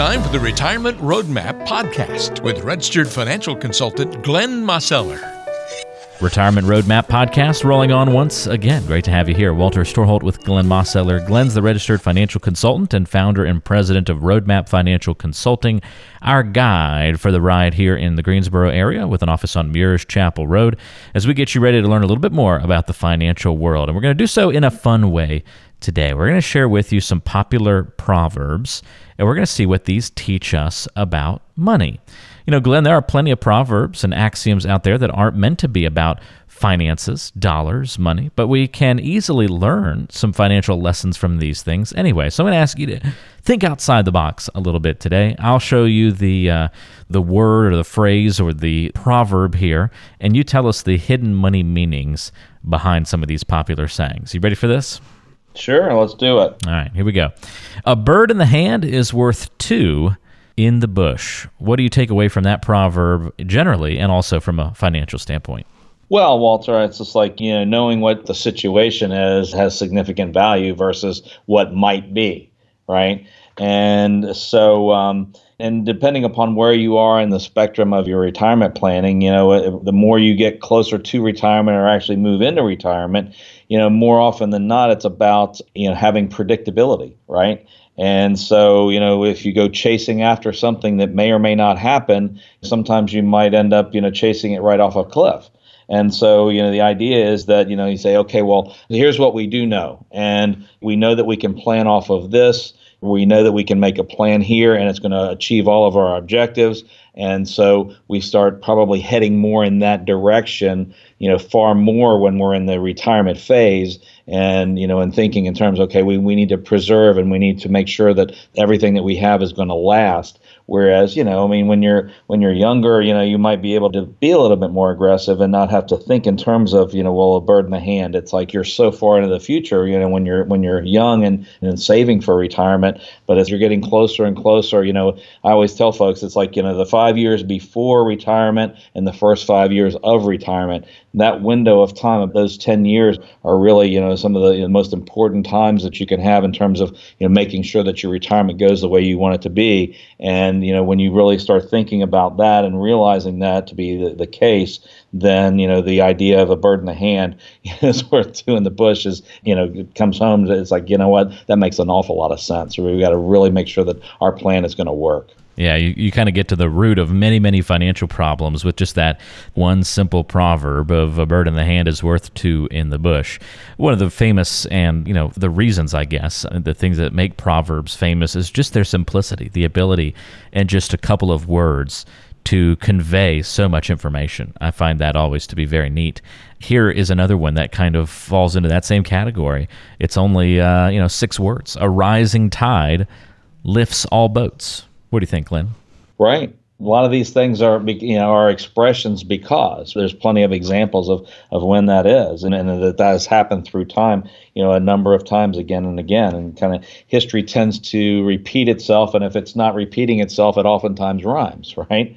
time for the Retirement Roadmap podcast with registered financial consultant Glenn Mosseller. Retirement Roadmap podcast rolling on once again. Great to have you here. Walter Storholt with Glenn Mosseller. Glenn's the registered financial consultant and founder and president of Roadmap Financial Consulting, our guide for the ride here in the Greensboro area with an office on Muirs Chapel Road as we get you ready to learn a little bit more about the financial world. And we're going to do so in a fun way today. We're going to share with you some popular proverbs, and we're going to see what these teach us about money. You know, Glenn, there are plenty of proverbs and axioms out there that aren't meant to be about finances, dollars, money, but we can easily learn some financial lessons from these things anyway. So I'm going to ask you to think outside the box a little bit today. I'll show you the uh, the word or the phrase or the proverb here, and you tell us the hidden money meanings behind some of these popular sayings. You ready for this? Sure, let's do it. All right, here we go. A bird in the hand is worth two in the bush. What do you take away from that proverb generally and also from a financial standpoint? Well, Walter, it's just like, you know, knowing what the situation is has significant value versus what might be, right? And so, um, and depending upon where you are in the spectrum of your retirement planning, you know, the more you get closer to retirement or actually move into retirement, you know, more often than not, it's about, you know, having predictability, right? And so, you know, if you go chasing after something that may or may not happen, sometimes you might end up, you know, chasing it right off a cliff. And so, you know, the idea is that, you know, you say, okay, well, here's what we do know. And we know that we can plan off of this. We know that we can make a plan here and it's going to achieve all of our objectives. And so we start probably heading more in that direction, you know, far more when we're in the retirement phase and, you know, and thinking in terms, okay, we, we need to preserve and we need to make sure that everything that we have is going to last. Whereas, you know, I mean, when you're when you're younger, you know, you might be able to be a little bit more aggressive and not have to think in terms of, you know, well, a bird in the hand. It's like you're so far into the future, you know, when you're when you're young and, and saving for retirement. But as you're getting closer and closer, you know, I always tell folks it's like, you know, the five years before retirement and the first five years of retirement. That window of time of those 10 years are really, you know, some of the you know, most important times that you can have in terms of, you know, making sure that your retirement goes the way you want it to be. And, you know, when you really start thinking about that and realizing that to be the, the case, then, you know, the idea of a bird in the hand is worth two in the bush is, you know, it comes home. It's like, you know what, that makes an awful lot of sense. We've got to really make sure that our plan is going to work. Yeah, you, you kind of get to the root of many, many financial problems with just that one simple proverb of a bird in the hand is worth two in the bush. One of the famous and, you know, the reasons, I guess, uh, the things that make proverbs famous is just their simplicity, the ability in just a couple of words to convey so much information. I find that always to be very neat. Here is another one that kind of falls into that same category. It's only, uh, you know, six words. A rising tide lifts all boats. What do you think, Glenn? Right. A lot of these things are, you know, are expressions because there's plenty of examples of, of when that is, and, and that that has happened through time, you know, a number of times again and again, and kind of history tends to repeat itself, and if it's not repeating itself, it oftentimes rhymes, right?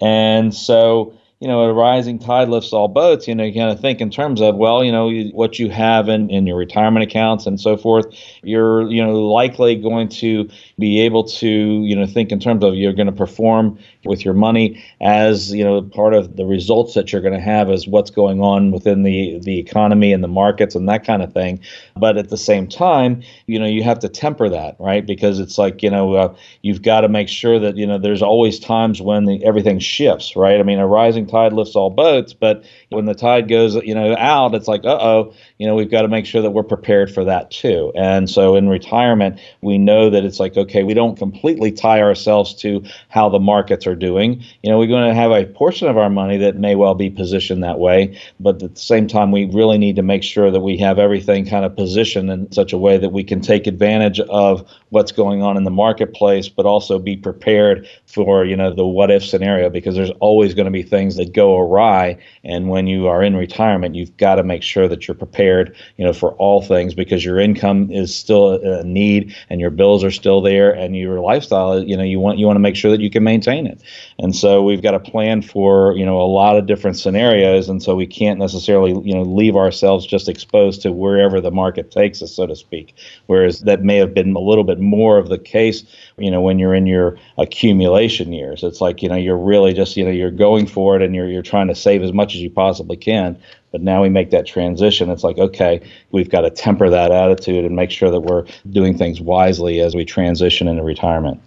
And so, you know, a rising tide lifts all boats. You know, you kind of think in terms of, well, you know, what you have in, in your retirement accounts and so forth. You're, you know, likely going to be able to, you know, think in terms of you're going to perform with your money as, you know, part of the results that you're going to have is what's going on within the the economy and the markets and that kind of thing. But at the same time, you know, you have to temper that, right? Because it's like, you know, uh, you've got to make sure that, you know, there's always times when the, everything shifts, right? I mean, a rising tide lifts all boats, but when the tide goes, you know, out, it's like, uh oh, you know, we've got to make sure that we're prepared for that too. And so in retirement, we know that it's like, okay, we don't completely tie ourselves to how the markets are doing. You know, we're going to have a portion of our money that may well be positioned that way, but at the same time, we really need to make sure that we have everything kind of positioned in such a way that we can take advantage of what's going on in the marketplace, but also be prepared for, you know, the what if scenario because there's always going to be things things that go awry. And when you are in retirement, you've got to make sure that you're prepared, you know, for all things because your income is still a need and your bills are still there and your lifestyle, you know, you want you want to make sure that you can maintain it. And so we've got a plan for, you know, a lot of different scenarios. And so we can't necessarily, you know, leave ourselves just exposed to wherever the market takes us, so to speak. Whereas that may have been a little bit more of the case, you know, when you're in your accumulation years. It's like, you know, you're really just, you know, you're going for it and you're, you're trying to save as much as you possibly can. But now we make that transition. It's like, okay, we've got to temper that attitude and make sure that we're doing things wisely as we transition into retirement.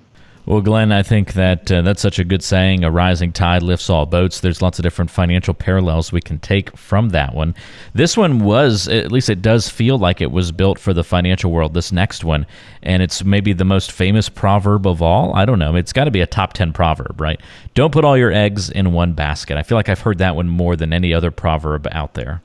Well, Glenn, I think that uh, that's such a good saying. A rising tide lifts all boats. There's lots of different financial parallels we can take from that one. This one was, at least it does feel like it was built for the financial world, this next one. And it's maybe the most famous proverb of all. I don't know. It's got to be a top 10 proverb, right? Don't put all your eggs in one basket. I feel like I've heard that one more than any other proverb out there.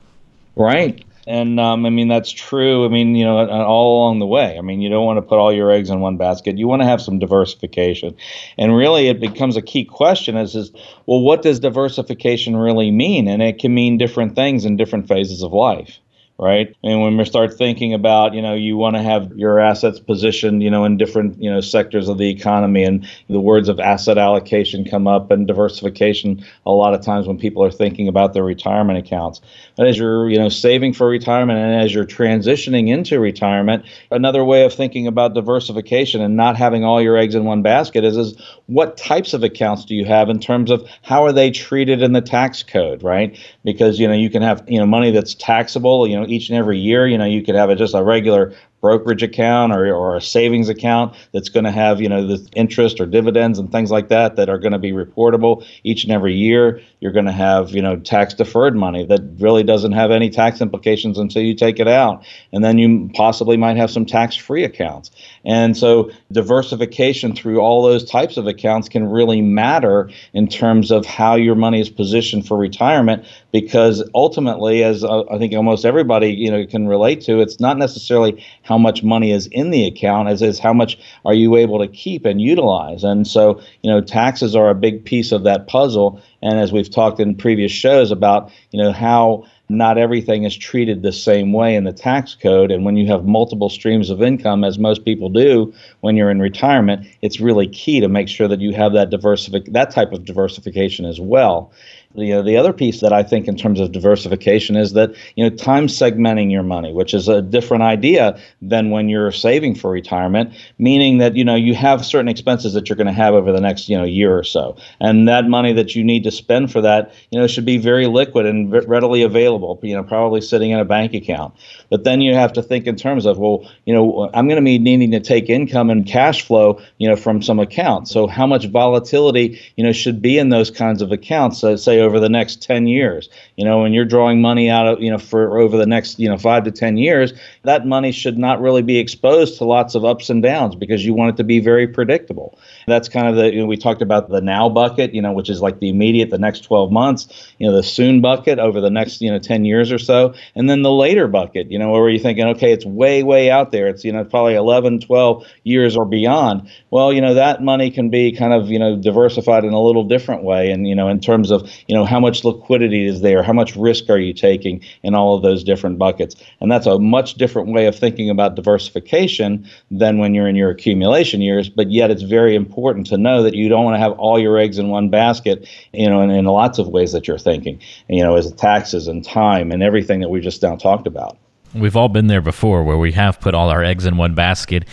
Right. And um, I mean that's true. I mean you know all along the way. I mean you don't want to put all your eggs in one basket. You want to have some diversification, and really it becomes a key question: is is well, what does diversification really mean? And it can mean different things in different phases of life right? And when we start thinking about, you know, you want to have your assets positioned, you know, in different, you know, sectors of the economy, and the words of asset allocation come up and diversification a lot of times when people are thinking about their retirement accounts. And as you're, you know, saving for retirement and as you're transitioning into retirement, another way of thinking about diversification and not having all your eggs in one basket is, is what types of accounts do you have in terms of how are they treated in the tax code, right? Because, you know, you can have, you know, money that's taxable, you know, each and every year. You know, you could have a, just a regular brokerage account or, or a savings account that's going to have you know the interest or dividends and things like that that are going to be reportable each and every year you're going to have you know tax deferred money that really doesn't have any tax implications until you take it out. And then you possibly might have some tax free accounts. And so diversification through all those types of accounts can really matter in terms of how your money is positioned for retirement because ultimately as uh, i think almost everybody you know can relate to it's not necessarily how how much money is in the account as is how much are you able to keep and utilize. And so, you know, taxes are a big piece of that puzzle. And as we've talked in previous shows about, you know, how not everything is treated the same way in the tax code. And when you have multiple streams of income, as most people do when you're in retirement, it's really key to make sure that you have that diversific that type of diversification as well. The, the other piece that I think in terms of diversification is that you know time segmenting your money, which is a different idea than when you're saving for retirement, meaning that you know you have certain expenses that you're going to have over the next you know year or so, and that money that you need to spend for that you know should be very liquid and readily available. You know, probably sitting in a bank account. But then you have to think in terms of well, you know, I'm going to be needing to take income and cash flow you know from some accounts. So how much volatility you know should be in those kinds of accounts? So say over the next 10 years. You know, when you're drawing money out of, you know, for over the next, you know, five to 10 years, that money should not really be exposed to lots of ups and downs because you want it to be very predictable. That's kind of the, you know, we talked about the now bucket, you know, which is like the immediate, the next 12 months, you know, the soon bucket over the next, you know, 10 years or so. And then the later bucket, you know, where you're thinking, okay, it's way, way out there. It's, you know, probably 11, 12 years or beyond. Well, you know, that money can be kind of, you know, diversified in a little different way. And, you know, in terms of, you know, how much liquidity is there, how much risk are you taking in all of those different buckets. And that's a much different way of thinking about diversification than when you're in your accumulation years. But yet it's very important important to know that you don't want to have all your eggs in one basket, you know, in, in lots of ways that you're thinking, you know, as taxes and time and everything that we just now talked about. We've all been there before where we have put all our eggs in one basket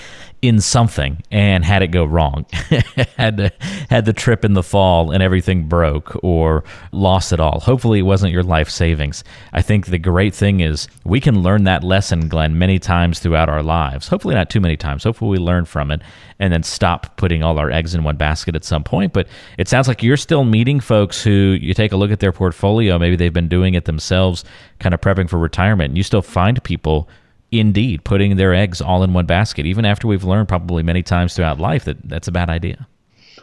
in something and had it go wrong. had the, had the trip in the fall and everything broke or lost it all. Hopefully it wasn't your life savings. I think the great thing is we can learn that lesson, Glenn, many times throughout our lives. Hopefully not too many times. Hopefully we learn from it and then stop putting all our eggs in one basket at some point. But it sounds like you're still meeting folks who you take a look at their portfolio, maybe they've been doing it themselves, kind of prepping for retirement, and you still find people indeed putting their eggs all in one basket, even after we've learned probably many times throughout life that that's a bad idea.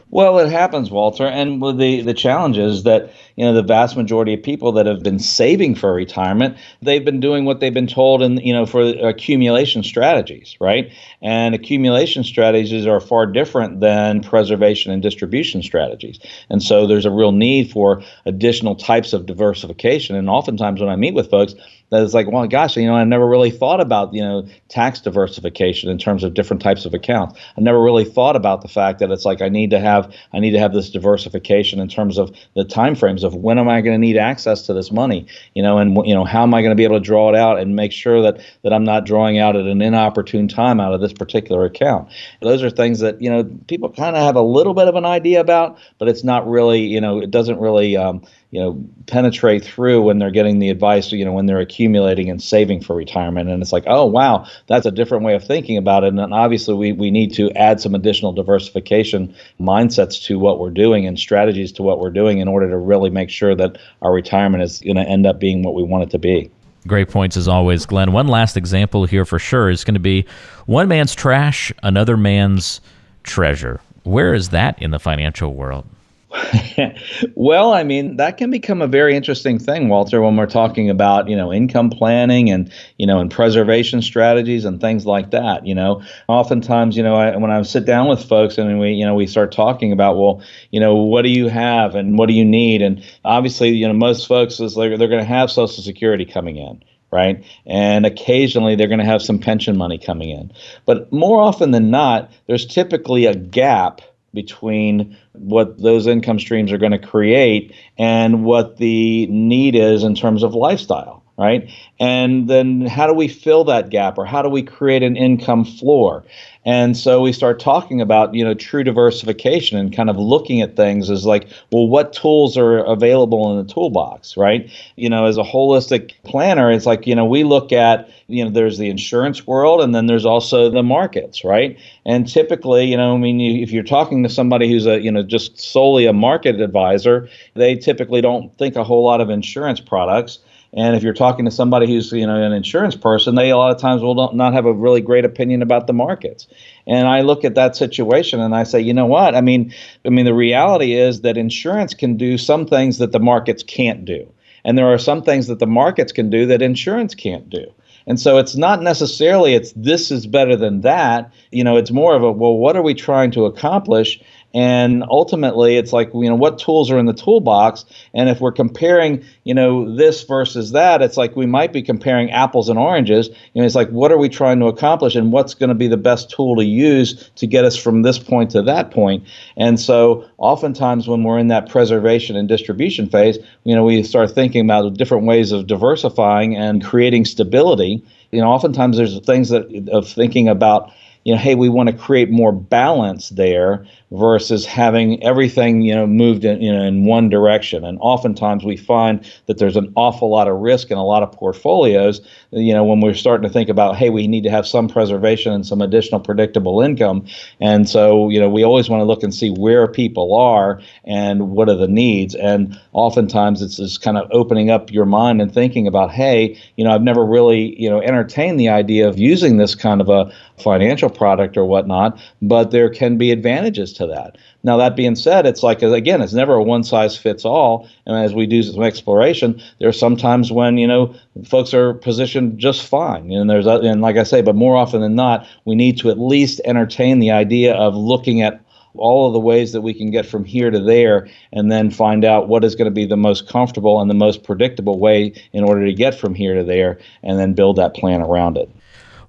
Well, it happens, Walter. And the the challenge is that you know, the vast majority of people that have been saving for retirement, they've been doing what they've been told in, you know, for accumulation strategies, right? And accumulation strategies are far different than preservation and distribution strategies. And so there's a real need for additional types of diversification. And oftentimes when I meet with folks, that is like, well, gosh, you know, I never really thought about, you know, tax diversification in terms of different types of accounts. I never really thought about the fact that it's like I need to have I need to have this diversification in terms of the time frames of when am I going to need access to this money, you know, and you know how am I going to be able to draw it out and make sure that that I'm not drawing out at an inopportune time out of this particular account. Those are things that you know people kind of have a little bit of an idea about, but it's not really, you know, it doesn't really um, you know penetrate through when they're getting the advice you know when they're accumulating and saving for retirement and it's like oh wow that's a different way of thinking about it and obviously we, we need to add some additional diversification mindsets to what we're doing and strategies to what we're doing in order to really make sure that our retirement is going to end up being what we want it to be Great points as always, Glenn. One last example here for sure is going to be one man's trash, another man's treasure. Where is that in the financial world? well, I mean, that can become a very interesting thing, Walter, when we're talking about, you know, income planning and, you know, and preservation strategies and things like that. You know, oftentimes, you know, I, when I sit down with folks and we, you know, we start talking about, well, you know, what do you have and what do you need? And obviously, you know, most folks is like they're going to have Social Security coming in right? And occasionally they're going to have some pension money coming in. But more often than not, there's typically a gap between what those income streams are going to create and what the need is in terms of lifestyle right and then how do we fill that gap or how do we create an income floor and so we start talking about, you know, true diversification and kind of looking at things as like, well, what tools are available in the toolbox, right? You know, as a holistic planner, it's like, you know, we look at, you know, there's the insurance world and then there's also the markets, right? And typically, you know, I mean, if you're talking to somebody who's a, you know, just solely a market advisor, they typically don't think a whole lot of insurance products. And if you're talking to somebody who's you know an insurance person, they a lot of times will not have a really great opinion about the markets. And I look at that situation and I say, you know what? I mean, I mean the reality is that insurance can do some things that the markets can't do, and there are some things that the markets can do that insurance can't do. And so it's not necessarily it's this is better than that. You know, it's more of a well, what are we trying to accomplish? And ultimately it's like you know what tools are in the toolbox? And if we're comparing you know this versus that it's like we might be comparing apples and oranges. You know it's like what are we trying to accomplish and what's going to be the best tool to use to get us from this point to that point? And so oftentimes when we're in that preservation and distribution phase you know we start thinking about different ways of diversifying and creating stability. You know oftentimes there's things that of thinking about you know, hey, we want to create more balance there versus having everything, you know, moved in, you know, in one direction. And oftentimes we find that there's an awful lot of risk in a lot of portfolios, you know, when we're starting to think about, hey, we need to have some preservation and some additional predictable income. And so, you know, we always want to look and see where people are and what are the needs. And oftentimes it's just kind of opening up your mind and thinking about, hey, you know, I've never really, you know, entertained the idea of using this kind of a financial product or whatnot, but there can be advantages to that. Now, that being said, it's like, again, it's never a one size fits all. And as we do some exploration, there are some times when, you know, folks are positioned just fine. And there's, and like I say, but more often than not, we need to at least entertain the idea of looking at all of the ways that we can get from here to there and then find out what is going to be the most comfortable and the most predictable way in order to get from here to there and then build that plan around it.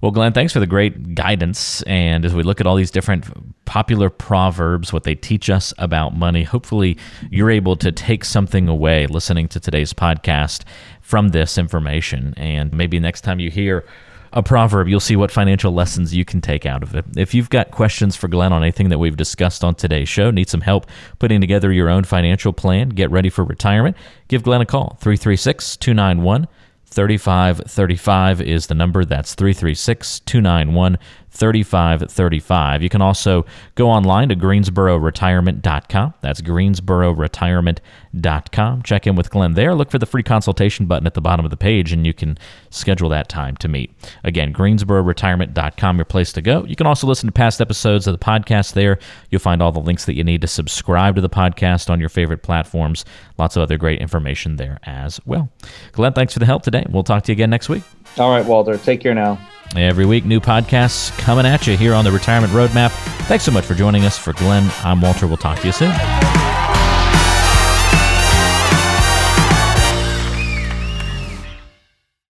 Well, Glenn, thanks for the great guidance. And as we look at all these different popular proverbs, what they teach us about money, hopefully you're able to take something away listening to today's podcast from this information. And maybe next time you hear a proverb, you'll see what financial lessons you can take out of it. If you've got questions for Glenn on anything that we've discussed on today's show, need some help putting together your own financial plan, get ready for retirement, give Glenn a call, 336 291 3535 is the number. That's 336 291 3535. You can also go online to greensbororetirement.com. That's greensbororetirement.com. Check in with Glenn there. Look for the free consultation button at the bottom of the page, and you can schedule that time to meet. Again, greensbororetirement.com, your place to go. You can also listen to past episodes of the podcast there. You'll find all the links that you need to subscribe to the podcast on your favorite platforms. Lots of other great information there as well. Glenn, thanks for the help today. We'll talk to you again next week. All right, Walter. Take care now. Every week, new podcasts coming at you here on the Retirement Roadmap. Thanks so much for joining us. For Glenn, I'm Walter. We'll talk to you soon.